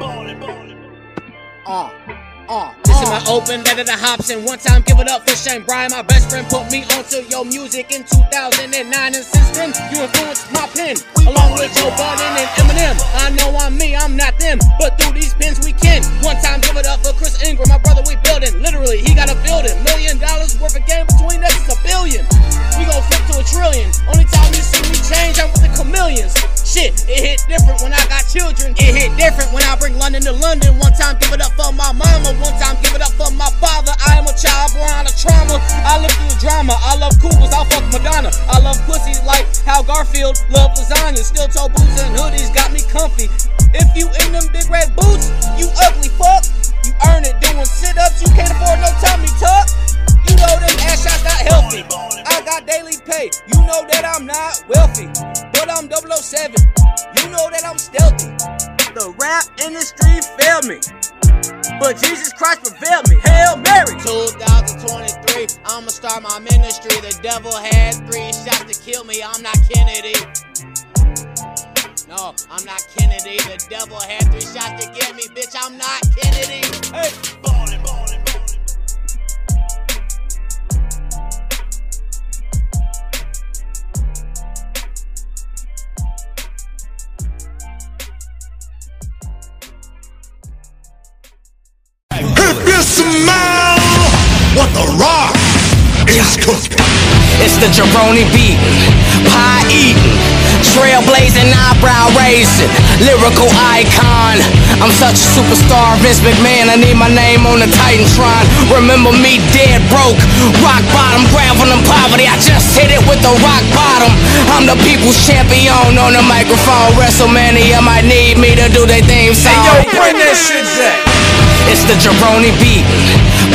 ballin', ballin', ballin'. Ah uh, this is my open letter to Hopsin. One time, give it up for Shane Bryan. My best friend put me onto your music in 2009, and since then, you influenced my pen. Along with Joe Budden and Eminem. I know I'm me, I'm not them, but through these pens we can. One time, give it up for Chris Ingram, my brother. We building. Literally, he got a building. Million dollars worth of game between us is a billion. We gon' flip to a trillion. Only time you see me change, I'm with the chameleons. Shit, it hit different when I got children. It hit different when I bring London to London. One time, give it up for my mama. One time, give it up for my father. I am a child born out of trauma. I live through the drama. I love cougars. I'll fuck Madonna. I love pussy like Hal Garfield. Love lasagna. Still toe boots and hoodies got me comfy. If you in them big red boots, you ugly fuck. You earn it doing sit ups. You can't afford no tummy tuck. You know them ass shots not healthy. I got daily pay. You know that I'm not wealthy, but I'm 007. You know that I'm stealthy. The rap industry failed me. But Jesus Christ prevailed me. Hail Mary. 2023, I'ma start my ministry. The devil had three shots to kill me. I'm not Kennedy. No, I'm not Kennedy. The devil had three shots to get me. Bitch, I'm not Kennedy. Hey, ballin'. If you smell what the rock is cooking. It's the Jeroni beat, pie eating, trailblazing, eyebrow raising, lyrical icon. I'm such a superstar, Vince McMahon. I need my name on the Titantron. Remember me dead broke, rock bottom, graveling poverty. I just hit it with the rock bottom. I'm the people's champion on the microphone. WrestleMania might need me to do their theme song. Hey, yo, bring that shit back. It's the Jeroni beat,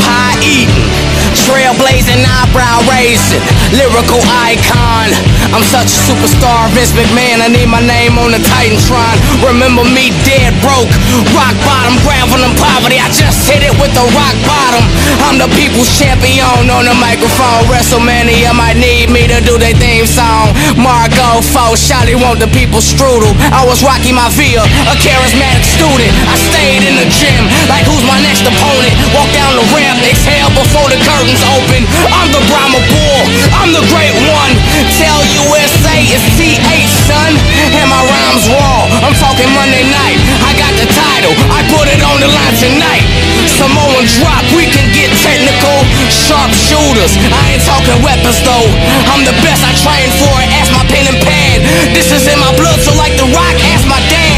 pie eating, trailblazing, eyebrow raising, lyrical icon. I'm such a superstar, Vince McMahon. I need my name on the Titantron. Remember me dead broke, rock bottom, graveling poverty. I just hit it with the rock bottom. I'm the people's champion on the microphone. WrestleMania might need me to do their theme song. Margot Fo, Shotty want the people strudel. I was Rocky Maivia, a charismatic student. I stayed in the gym like who's my next opponent? Walk down the ramp, exhale before the curtains open. I'm the Brahma Bull, I'm the great one. Tell USA it's TH, son. And my rhymes raw. I'm talking Monday night. I got the title, I put it on the line tonight. Samoan drop, we can get technical. Sharp shooters, I ain't talking weapons though. I'm the best I trained for it. Ask my pen and pad. This is in my blood, so like the rock, ask my dad.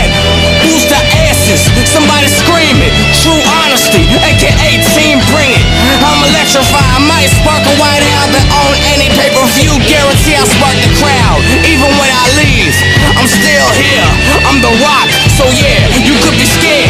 Who's? Somebody scream it. True honesty, aka team bring it. I'm electrified, I might spark a white album on any pay-per-view. Guarantee I'll spark the crowd. Even when I leave, I'm still here. I'm the rock, so yeah, you could be scared.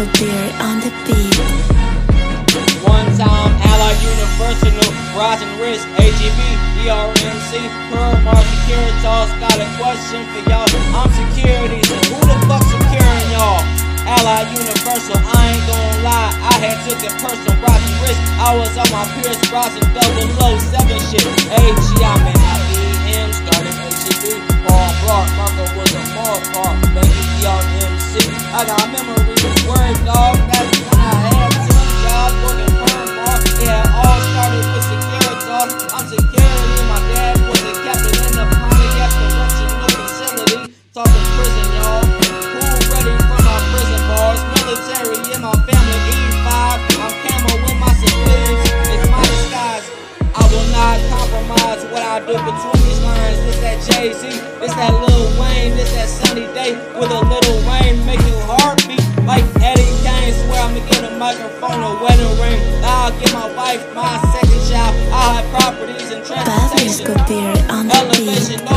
Beer on the beat. One time, Allied Universal, Rising Risk, AGB, ERMC, Pearl Securitas. Got a question for y'all. I'm security, so who the fuck securing y'all? Allied Universal, I ain't gonna lie, I had took it personal, rising risk. I was on my Pierce Brosnan double low seven shit. AG, I'm in IBM, started AGB, Paul Clark, Marco was a Paul Clark, thank you, ERMC. I got memories, word dog, that's when I had two jobs, working firm. Yeah, all started with Securitas. I'm security, my dad was a captain in the Pontiac correctional facility. Talking prison, y'all. Who ready for my prison bars? Military in my family, I compromise what I do between these lines. This that Jay Z, this that Lil Wayne, this that sunny day with a little rain, make your heart beat like Eddie Kane. Swear I'ma get a microphone, a wedding ring. I'll get my wife my second child. I'll have properties and transportation. Pablo on the beat. Elevation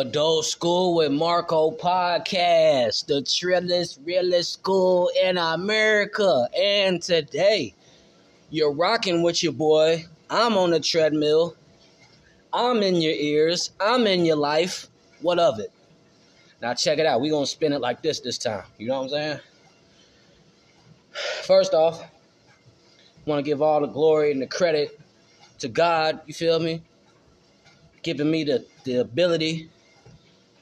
Adult School with Marco podcast, the trillest, realest school in America. And today, you're rocking with your boy. I'm on the treadmill. I'm in your ears. I'm in your life. What of it? Now check it out. We're gonna spin it like this this time. You know what I'm saying? First off, I want to give all the glory and the credit to God, you feel me? Giving me the, the ability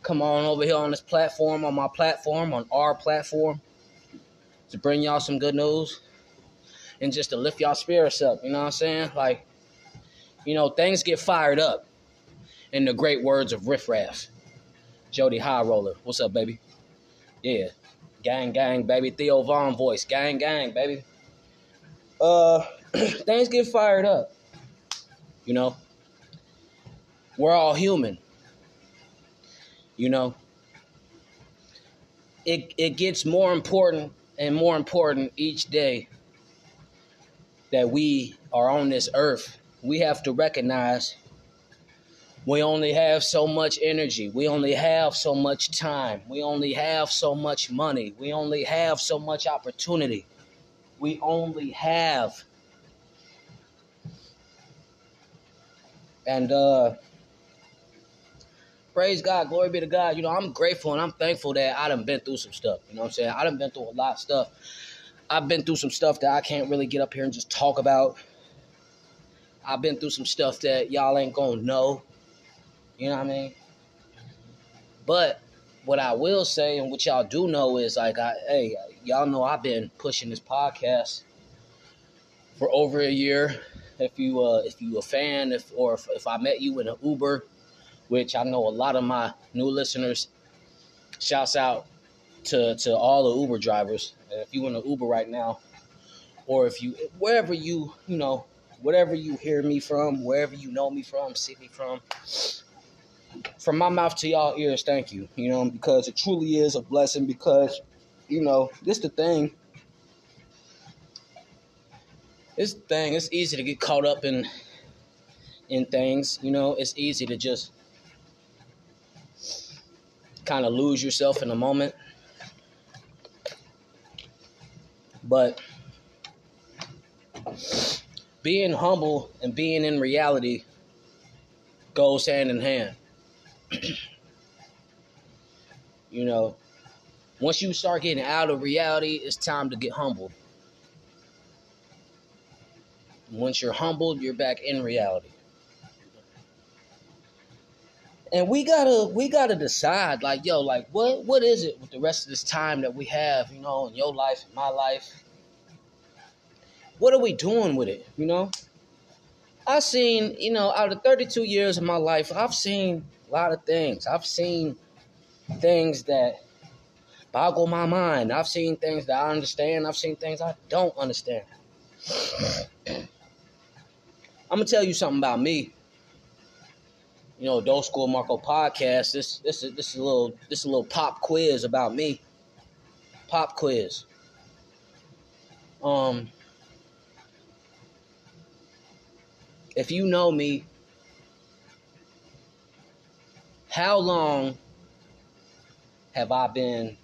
come on over here on this platform, on my platform, on our platform, to bring y'all some good news and just to lift y'all spirits up. You know what I'm saying? Like, you know, things get fired up in the great words of Riff Raff. Jody High Roller. What's up, baby? Yeah. Gang, gang, baby. Theo Von voice. Gang, gang, baby. Uh, things get fired up. You know, we're all human. You know, it it gets more important and more important each day that we are on this earth. We have to recognize we only have so much energy. We only have so much time. We only have so much money. We only have so much opportunity. We only have. And uh praise God, glory be to God. You know, I'm grateful and I'm thankful that I done been through some stuff. You know what I'm saying? I done been through a lot of stuff. I've been through some stuff that I can't really get up here and just talk about. I've been through some stuff that y'all ain't gonna know. You know what I mean? But what I will say and what y'all do know is like, I, hey, y'all know I've been pushing this podcast for over a year. If you uh, if you a fan, if or if, if I met you in an Uber, which I know a lot of my new listeners, shouts out to to all the Uber drivers. If you in an Uber right now, or if you wherever you you know whatever you hear me from, wherever you know me from, see me from, from my mouth to y'all ears, thank you. You know, because it truly is a blessing. Because you know this the thing. This thing, it's easy to get caught up in in things. You know, it's easy to just kind of lose yourself in a moment. But being humble and being in reality goes hand in hand. you know, once you start getting out of reality, it's time to get humbled. Once you're humbled, you're back in reality. And we gotta we gotta decide, like, yo, like what what is it with the rest of this time that we have, you know, in your life, in my life? What are we doing with it, you know? I've seen, you know, out of 32 years of my life, I've seen a lot of things. I've seen things that boggle my mind. I've seen things that I understand. I've seen things I don't understand. I'm gonna tell you something about me. You know, Adult School Marco podcast. This this is this is a little this is a little pop quiz about me. Pop quiz. Um, if you know me, how long have I been?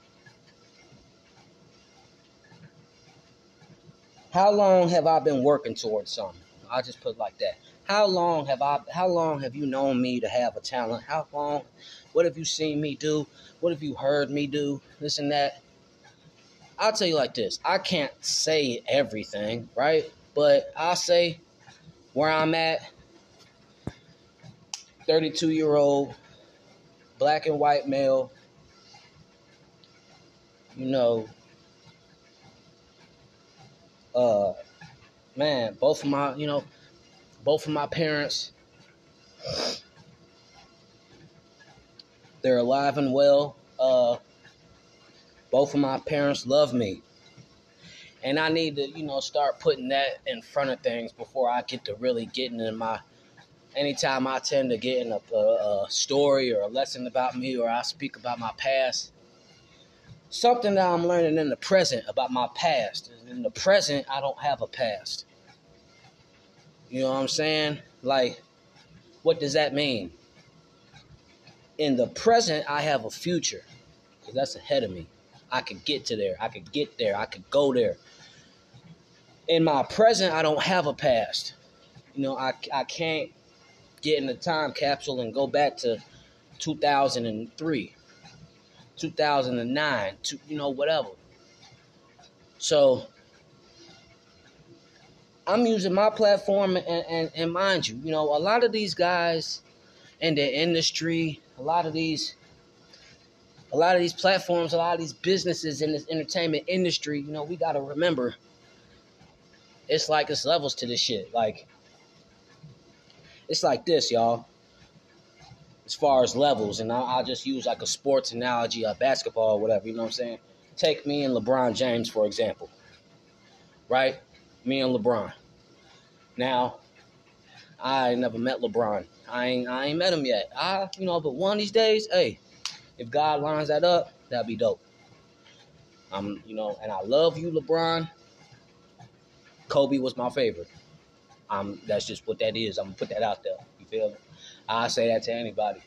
How long have I been working towards something? I'll just put it like that. How long have I? How long have you known me to have a talent? How long? What have you seen me do? What have you heard me do? This and that. I'll tell you like this. I can't say everything, right? But I'll say where I'm at. 32 year old, black and white male. You know, uh, man, both of my, you know, both of my parents, they're alive and well. Uh, both of my parents love me. And I need to, you know, start putting that in front of things before I get to really getting in my. Anytime I tend to get in a, a, a story or a lesson about me or I speak about my past, something that I'm learning in the present about my past. In the present, I don't have a past. You know what I'm saying? Like, what does that mean? In the present, I have a future because that's ahead of me. I could get to there. I could get there. I could go there. In my present, I don't have a past. You know, I, I can't get in the time capsule and go back to 2003, 2009, to, you know, whatever. So I'm using my platform, and, and, and mind you, you know, a lot of these guys in the industry, a lot of these, a lot of these platforms, a lot of these businesses in this entertainment industry, you know, we got to remember, it's like it's levels to this shit. Like, it's like this, y'all. As far as levels, and I'll, I'll just use like a sports analogy, a basketball, whatever. You know what I'm saying? Take me and LeBron James for example, right? Me and LeBron. Now, I never met LeBron. I ain't I ain't met him yet. I you know, but one of these days, hey, if God lines that up, that'd be dope. I'm you know, and I love you, LeBron. Kobe was my favorite. Um, that's just what that is. I'm gonna put that out there. You feel me? I say that to anybody.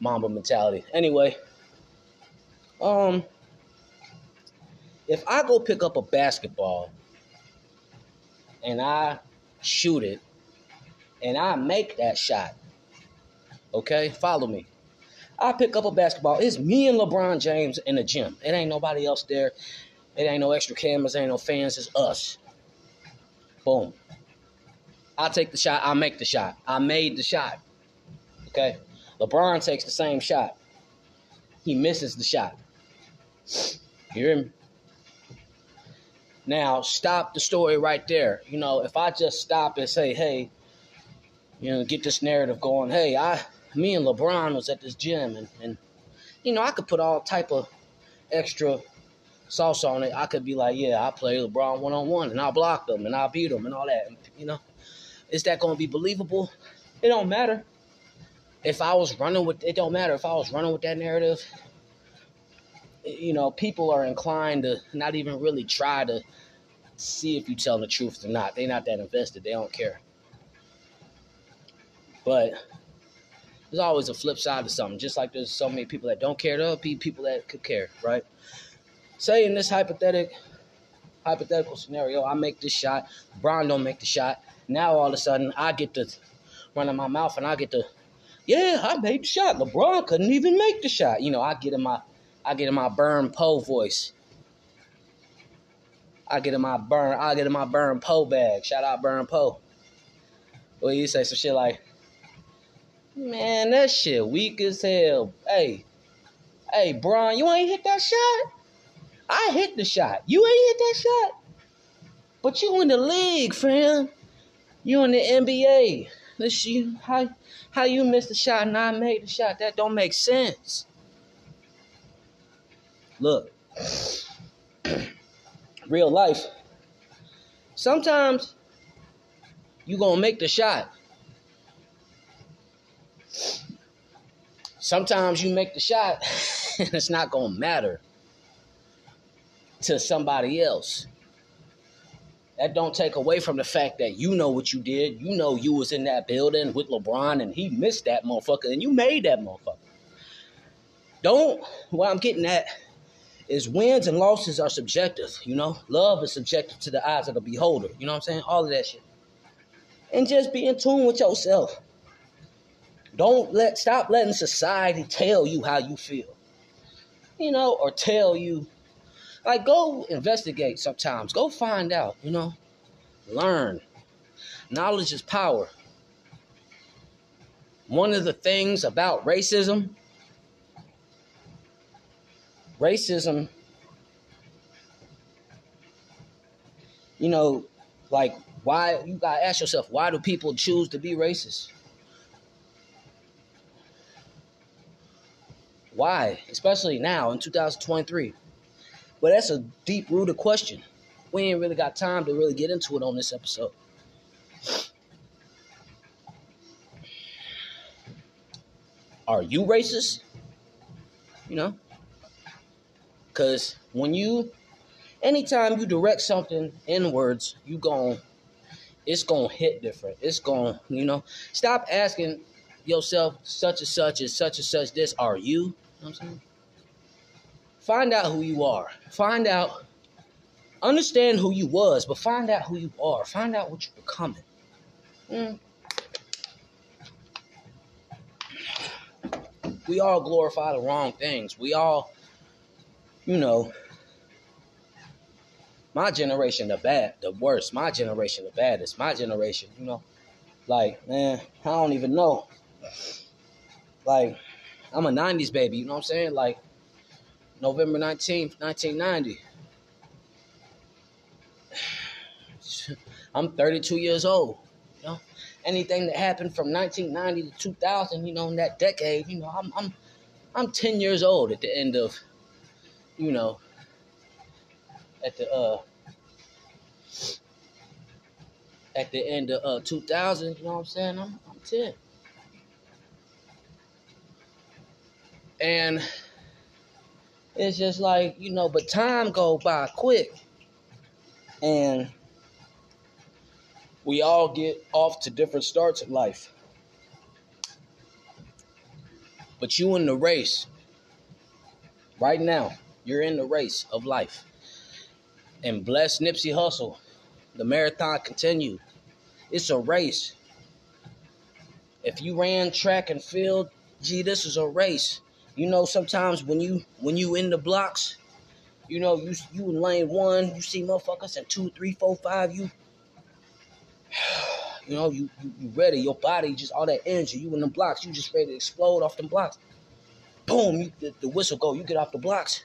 Mamba mentality. Anyway, um, if I go pick up a basketball and I shoot it and I make that shot, okay, follow me. I pick up a basketball. It's me and LeBron James in the gym. It ain't nobody else there. It ain't no extra cameras. Ain't no fans. It's us. Boom. I take the shot. I make the shot. I made the shot. Okay. LeBron takes the same shot. He misses the shot. You hear me? Now, stop the story right there. You know, if I just stop and say, hey, you know, get this narrative going, hey, I, me and LeBron was at this gym and, and you know, I could put all type of extra sauce on it. I could be like, yeah, I play LeBron one on one and I'll block them and I'll beat them and all that. And, you know, is that going to be believable? It don't matter. If I was running with, it don't matter if I was running with that narrative. You know, people are inclined to not even really try to see if you tell the truth or not. They're not that invested. They don't care. But there's always a flip side to something. Just like there's so many people that don't care, there'll be people that could care, right? Say in this hypothetical hypothetical scenario, I make this shot, Brian don't make the shot. Now all of a sudden I get to run in my mouth and I get to, yeah, I made the shot. LeBron couldn't even make the shot. You know, I get in my I get in my burn Poe voice. I get in my burn, I get in my burn Poe bag. Shout out burn Poe. Well, you say some shit like, Man, that shit weak as hell. Hey, hey, Brian, you ain't hit that shot? I hit the shot. You ain't hit that shot? But you in the league, fam. You in the NBA. Let's you how how you missed the shot and I made the shot. That don't make sense. Look, real life. Sometimes you gonna make the shot. Sometimes you make the shot and it's not to matter to somebody else. That don't take away from the fact that you know what you did. You know you was in that building with LeBron and he missed that motherfucker and you made that motherfucker. Don't what I'm getting at is wins and losses are subjective, you know? Love is subjective to the eyes of the beholder. You know what I'm saying? All of that shit. And just be in tune with yourself. Don't let stop letting society tell you how you feel. You know, or tell you like go investigate sometimes. Go find out, you know. Learn. Knowledge is power. One of the things about racism racism you know, like why you gotta ask yourself why do people choose to be racist? Why? Especially now in 2023. But that's a deep rooted question. We ain't really got time to really get into it on this episode. Are you racist? You know? Because when you, anytime you direct something inwards, you gon' it's gonna hit different. It's gonna, you know, stop asking yourself such and such and such and such this. Are you? know what I'm saying? Find out who you are. Find out, understand who you was, but find out who you are. Find out what you're becoming. Mm. We all glorify the wrong things. We all, you know, my generation the bad, the worst. My generation the baddest. My generation, you know, like man, I don't even know. Like I'm a 90s baby, you know what I'm saying? Like November 19th, 1990. I'm 32 years old. You know, anything that happened from 1990 to 2000, you know, in that decade, you know, I'm I'm I'm 10 years old at the end of, you know, at the uh at the end of uh 2000, you know what I'm saying? I'm I'm 10. And it's just like, you know, but time go by quick. And we all get off to different starts in life. But you in the race. Right now, you're in the race of life. And bless Nipsey Hussle. The marathon continued. It's a race. If you ran track and field, gee, this is a race. You know, sometimes when you when you in the blocks, you know, you you in lane one, you see motherfuckers in two, three, four, five, you you know, you, you, you ready, your body just all that energy, you in the blocks, you just ready to explode off the blocks. Boom, you, the, the whistle go, you get off the blocks.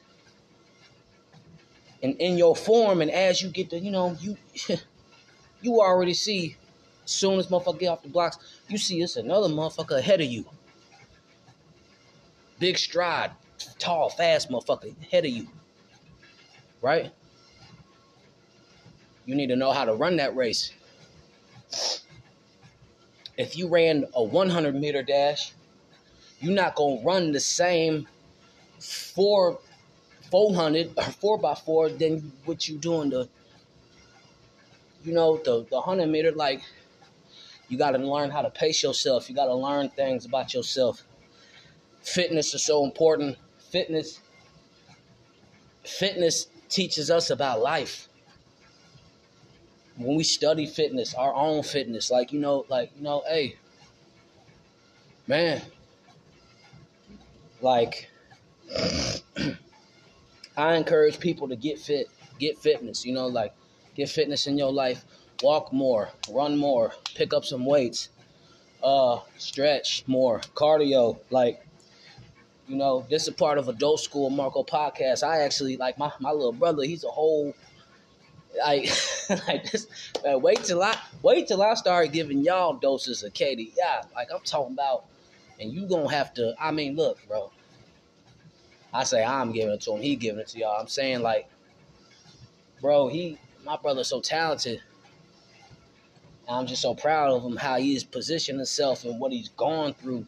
And in your form, and as you get to, you know, you you already see. As soon as motherfucker get off the blocks, you see it's another motherfucker ahead of you. Big stride, tall, fast motherfucker ahead of you. Right? You need to know how to run that race. If you ran a 100 meter dash, you're not gonna run the same four 400 or uh, 4 by 4 than what you doing the you know the the 100 meter like you got to learn how to pace yourself. You got to learn things about yourself. Fitness is so important. Fitness fitness teaches us about life. When we study fitness our own fitness like you know like you know hey man like I encourage people to get fit, get fitness, you know, like get fitness in your life, walk more, run more, pick up some weights, uh, stretch more, cardio, like you know, this is part of adult school Marco podcast. I actually like my, my little brother, he's a whole like like this man, wait till I wait till I start giving y'all doses of Katie. Yeah, like I'm talking about and you gonna have to I mean look, bro. I say I'm giving it to him, he giving it to y'all. I'm saying like, bro, he my brother's so talented. I'm just so proud of him how he's positioned himself and what he's gone through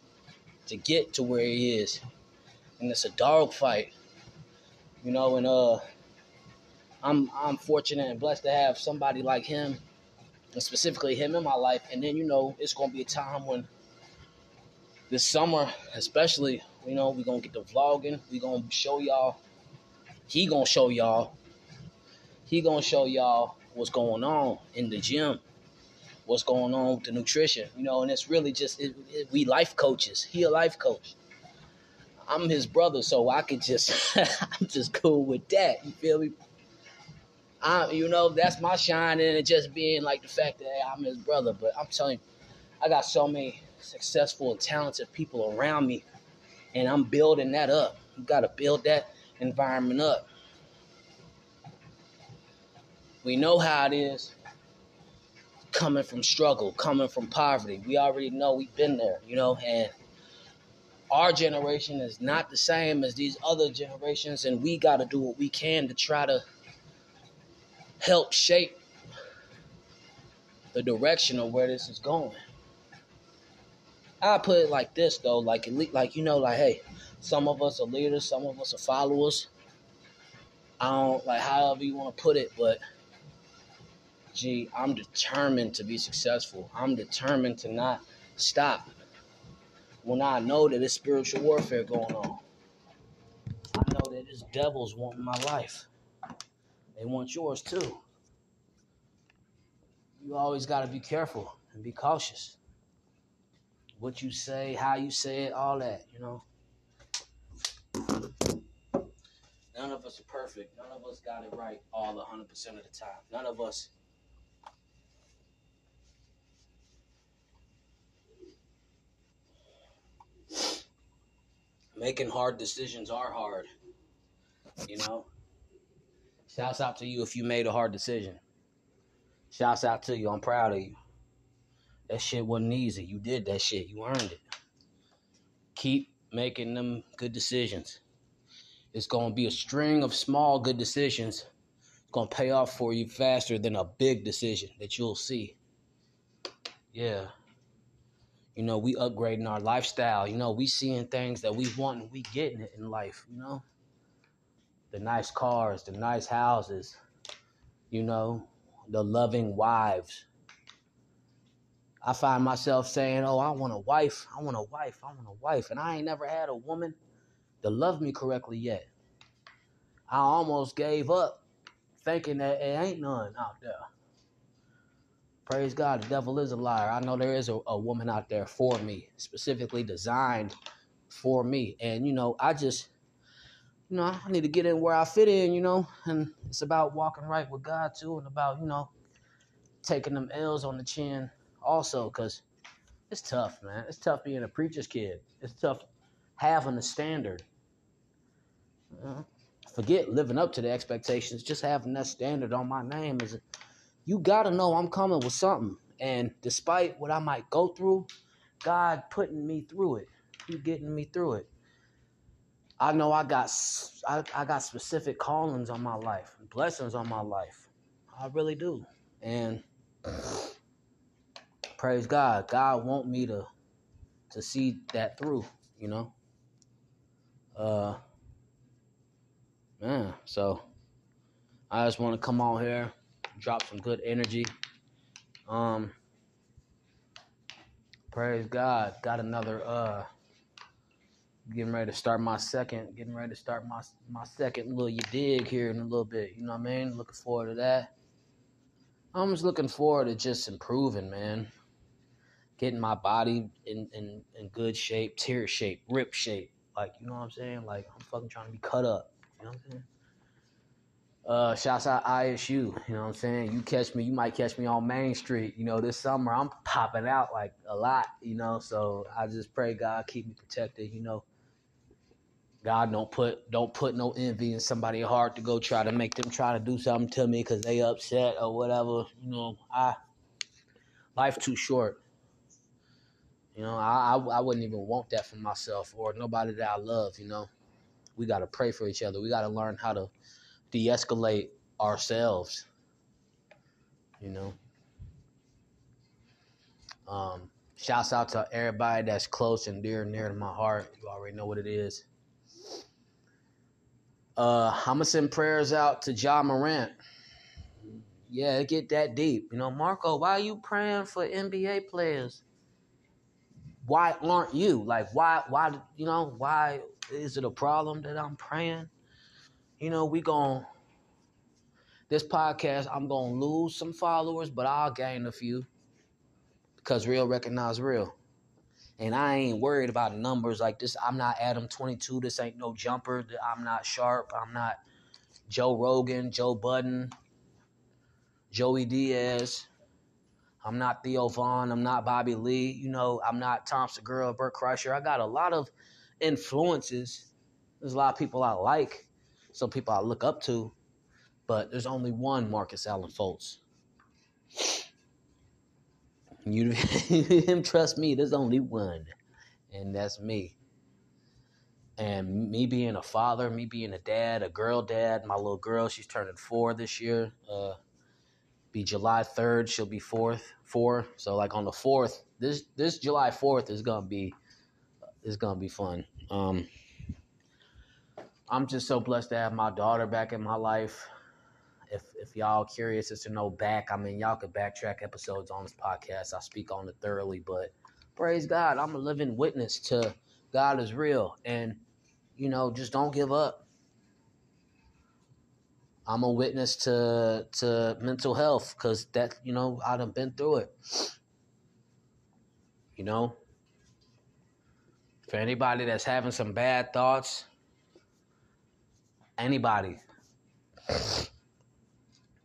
to get to where he is. And it's a dog fight. You know, and uh I'm I'm fortunate and blessed to have somebody like him, and specifically him in my life. And then you know, it's gonna be a time when this summer, especially, you know, we're gonna get the vlogging. We're gonna show y'all. He gonna show y'all. He gonna show y'all what's going on in the gym. What's going on with the nutrition, you know, and it's really just it, it, we life coaches. He a life coach. I'm his brother, so I could just I'm just cool with that. You feel me? I, you know, that's my shine and it just being like the fact that hey, I'm his brother. But I'm telling you, I got so many successful and talented people around me, and I'm building that up. You got to build that environment up. We know how it is coming from struggle, coming from poverty. We already know we've been there, you know, and our generation is not the same as these other generations, and we got to do what we can to try to help shape the direction of where this is going. I put it like this though, like like you know, like hey, some of us are leaders, some of us are followers. I don't like however you want to put it, but gee, I'm determined to be successful. I'm determined to not stop when I know that it's spiritual warfare going on. I know that there's devils wanting my life. They want yours too. You always got to be careful and be cautious. What you say, how you say it, all that, you know. None of us are perfect. None of us got it right all 100% of the time. None of us. Making hard decisions are hard. You know? Shouts out to you if you made a hard decision. Shouts out to you. I'm proud of you. That shit wasn't easy. You did that shit. You earned it. Keep making them good decisions. It's going to be a string of small good decisions. It's going to pay off for you faster than a big decision that you'll see. Yeah. You know, we upgrading our lifestyle. You know, we seeing things that we want and we getting it in life, you know? The nice cars, the nice houses, you know, the loving wives. I find myself saying, "Oh, I want a wife. I want a wife. I want a wife," and I ain't never had a woman to love me correctly yet. I almost gave up, thinking that it ain't none out there. Praise God, the devil is a liar. I know there is a, a woman out there for me, specifically designed for me, and you know, I just you know, I need to get in where I fit in, you know, and it's about walking right with God too, and about, you know, taking them L's on the chin also, because it's tough, man. It's tough being a preacher's kid. It's tough having the standard. Uh, forget living up to the expectations, just having that standard on my name is you gotta know I'm coming with something. And despite what I might go through, God putting me through it. He getting me through it. I know I got—I got specific callings on my life, blessings on my life. I really do. And praise God. God want me to to see that through, you know. Uh man, so I just want to come on here, drop some good energy. Um praise God. Got another uh getting ready to start my second, getting ready to start my my second little you dig here in a little bit. You know what I mean? Looking forward to that. I'm just looking forward to just improving, man. Getting my body in, in, in good shape, tear shape, rip shape. Like, you know what I'm saying? Like, I'm fucking trying to be cut up. You know what I'm saying? Uh, shouts out ISU. You know what I'm saying? You catch me, you might catch me on Main Street. You know, this summer I'm popping out like a lot. You know, so I just pray God keep me protected. You know, God don't put don't put no envy in somebody's heart to go try to make them try to do something to me because they upset or whatever. You know, I life too short. You know, I, I I wouldn't even want that for myself or nobody that I love. You know, we got to pray for each other. We got to learn how to de-escalate ourselves. You know. Um, shouts out to everybody that's close and dear and near to my heart. You already know what it is. Uh, I'm gonna send prayers out to Ja Morant. Yeah, get that deep. You know, Marco, why are you praying for NBA players? Why aren't you? Like, why, why, you know, why is it a problem that I'm praying? You know, we gon' this podcast, I'm gonna lose some followers, but I'll gain a few because real recognize real. And I ain't worried about numbers like this. I'm not Adam 22. This ain't no jumper. I'm not sharp. I'm not Joe Rogan, Joe Budden, Joey Diaz. I'm not Theo Von. I'm not Bobby Lee. You know, I'm not Tom Segura, Bert Kreischer. I got a lot of influences. There's a lot of people I like, some people I look up to, but there's only one Marcus Allen Fultz. You him trust me, there's only one. And that's me. And me being a father, me being a dad, a girl dad, my little girl, she's turning four this year. Uh be July third, she'll be fourth, four. So like on the fourth, this this July fourth is gonna be is gonna be fun. Um I'm just so blessed to have my daughter back in my life. If if y'all curious as to know back, I mean y'all could backtrack episodes on this podcast. I speak on it thoroughly, but praise God, I'm a living witness to God is real. And you know, just don't give up. I'm a witness to to mental health because that you know I done been through it. You know, for anybody that's having some bad thoughts, anybody,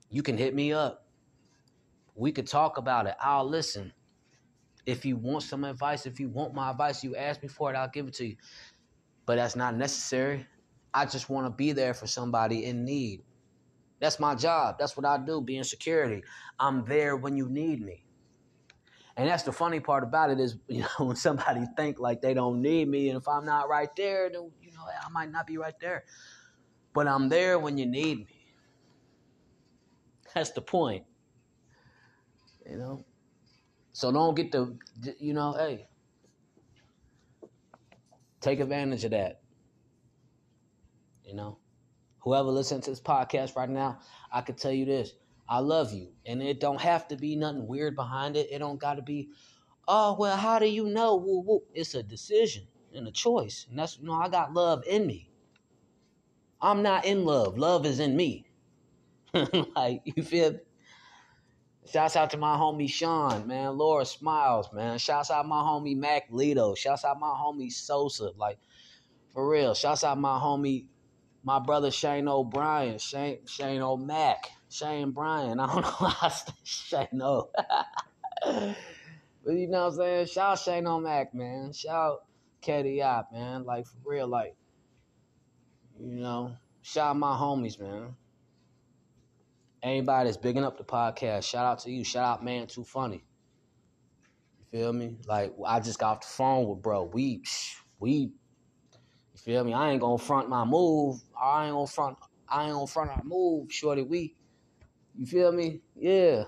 you can hit me up. We could talk about it. I'll listen. If you want some advice, if you want my advice, you ask me for it, I'll give it to you. But that's not necessary. I just want to be there for somebody in need. That's my job. That's what I do, being security. I'm there when you need me. And that's the funny part about it is, you know, when somebody think like they don't need me, and if I'm not right there, then you know, I might not be right there. But I'm there when you need me. That's the point. You know? So don't get the you know, hey. Take advantage of that. You know? Whoever listens to this podcast right now, I can tell you this. I love you. And it don't have to be nothing weird behind it. It don't gotta be, oh well, how do you know? Woo, woo. It's a decision and a choice. And that's you know, I got love in me. I'm not in love. Love is in me. like, you feel? Shouts out to my homie Sean, man. Laura Smiles, man. Shouts out my homie Mac Lito. Shouts out my homie Sosa. Like, for real. Shouts out my homie my brother Shane O'Brien, Shane Shane O'Mac, Shane Bryan. I don't know how I Shane O. but you know what I'm saying? Shout Shane O'Mac, man. Shout Katie Op, man. Like for real, like you know, shout out my homies, man. Anybody that's bigging up the podcast, shout out to you. Shout out, man, too funny. You feel me? Like I just got off the phone with bro. We, we, feel me? I ain't gonna front my move. I ain't gonna front. I ain't gonna front our move, shorty. We, you feel me? Yeah.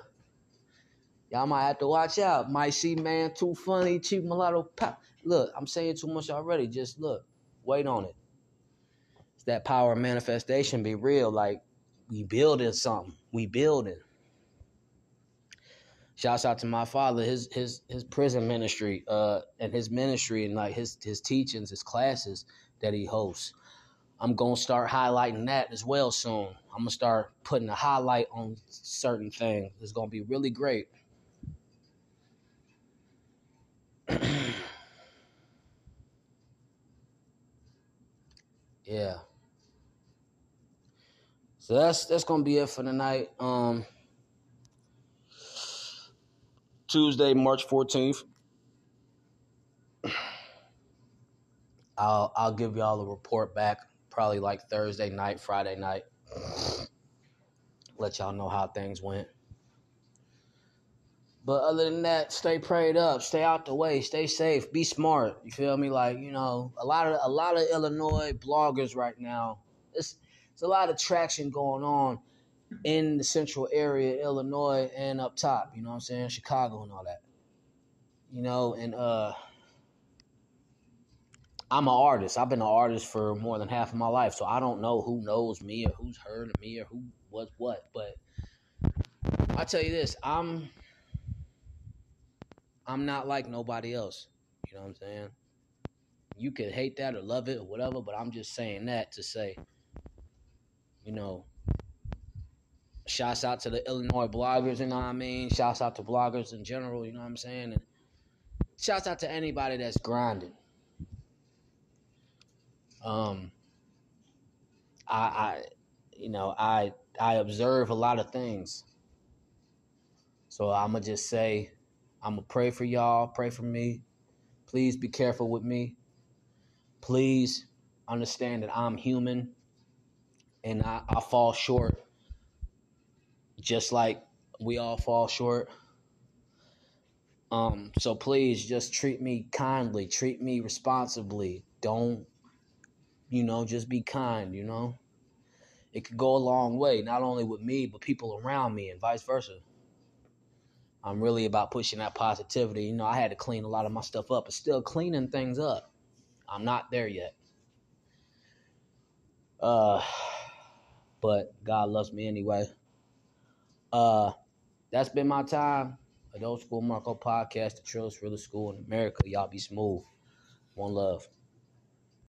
Y'all might have to watch out. Might see man too funny, cheap mulatto pop. Look, I'm saying too much already. Just look, wait on it. It's that power of manifestation. Be real. Like we building something. We building. Shouts out to my father, his his his prison ministry, uh, and his ministry and like his his teachings, his classes that he hosts. I'm gonna start highlighting that as well soon. I'm gonna start putting a highlight on certain things. It's gonna be really great. yeah. So that's that's gonna be it for tonight. Um Tuesday, March 14th. I'll I'll give y'all a report back probably like Thursday night, Friday night. Let y'all know how things went. But other than that, stay prayed up, stay out the way, stay safe, be smart. You feel me? Like you know, a lot of a lot of Illinois bloggers right now. It's it's a lot of traction going on in the central area, Illinois, and up top. You know what I'm saying? Chicago and all that. You know, and uh, I'm an artist. I've been an artist for more than half of my life, so I don't know who knows me or who's heard of me or who was what. But I tell you this, I'm I'm not like nobody else. You know what I'm saying? You could hate that or love it or whatever, but I'm just saying that to say, you know, shouts out to the Illinois bloggers, you know what I mean? Shouts out to bloggers in general, you know what I'm saying? And shouts out to anybody that's grinding. Um I I you know, I I observe a lot of things. So I'ma just say I'm gonna pray for y'all, pray for me. Please be careful with me. Please understand that I'm human and I, I fall short just like we all fall short. Um, so please just treat me kindly, treat me responsibly. Don't, you know, just be kind, you know? It could go a long way, not only with me, but people around me and vice versa. I'm really about pushing that positivity. You know, I had to clean a lot of my stuff up. It's still cleaning things up. I'm not there yet. Uh, but God loves me anyway. Uh, that's been my time. Adult School Marco Podcast, the truest real school in America. Y'all be smooth. One love.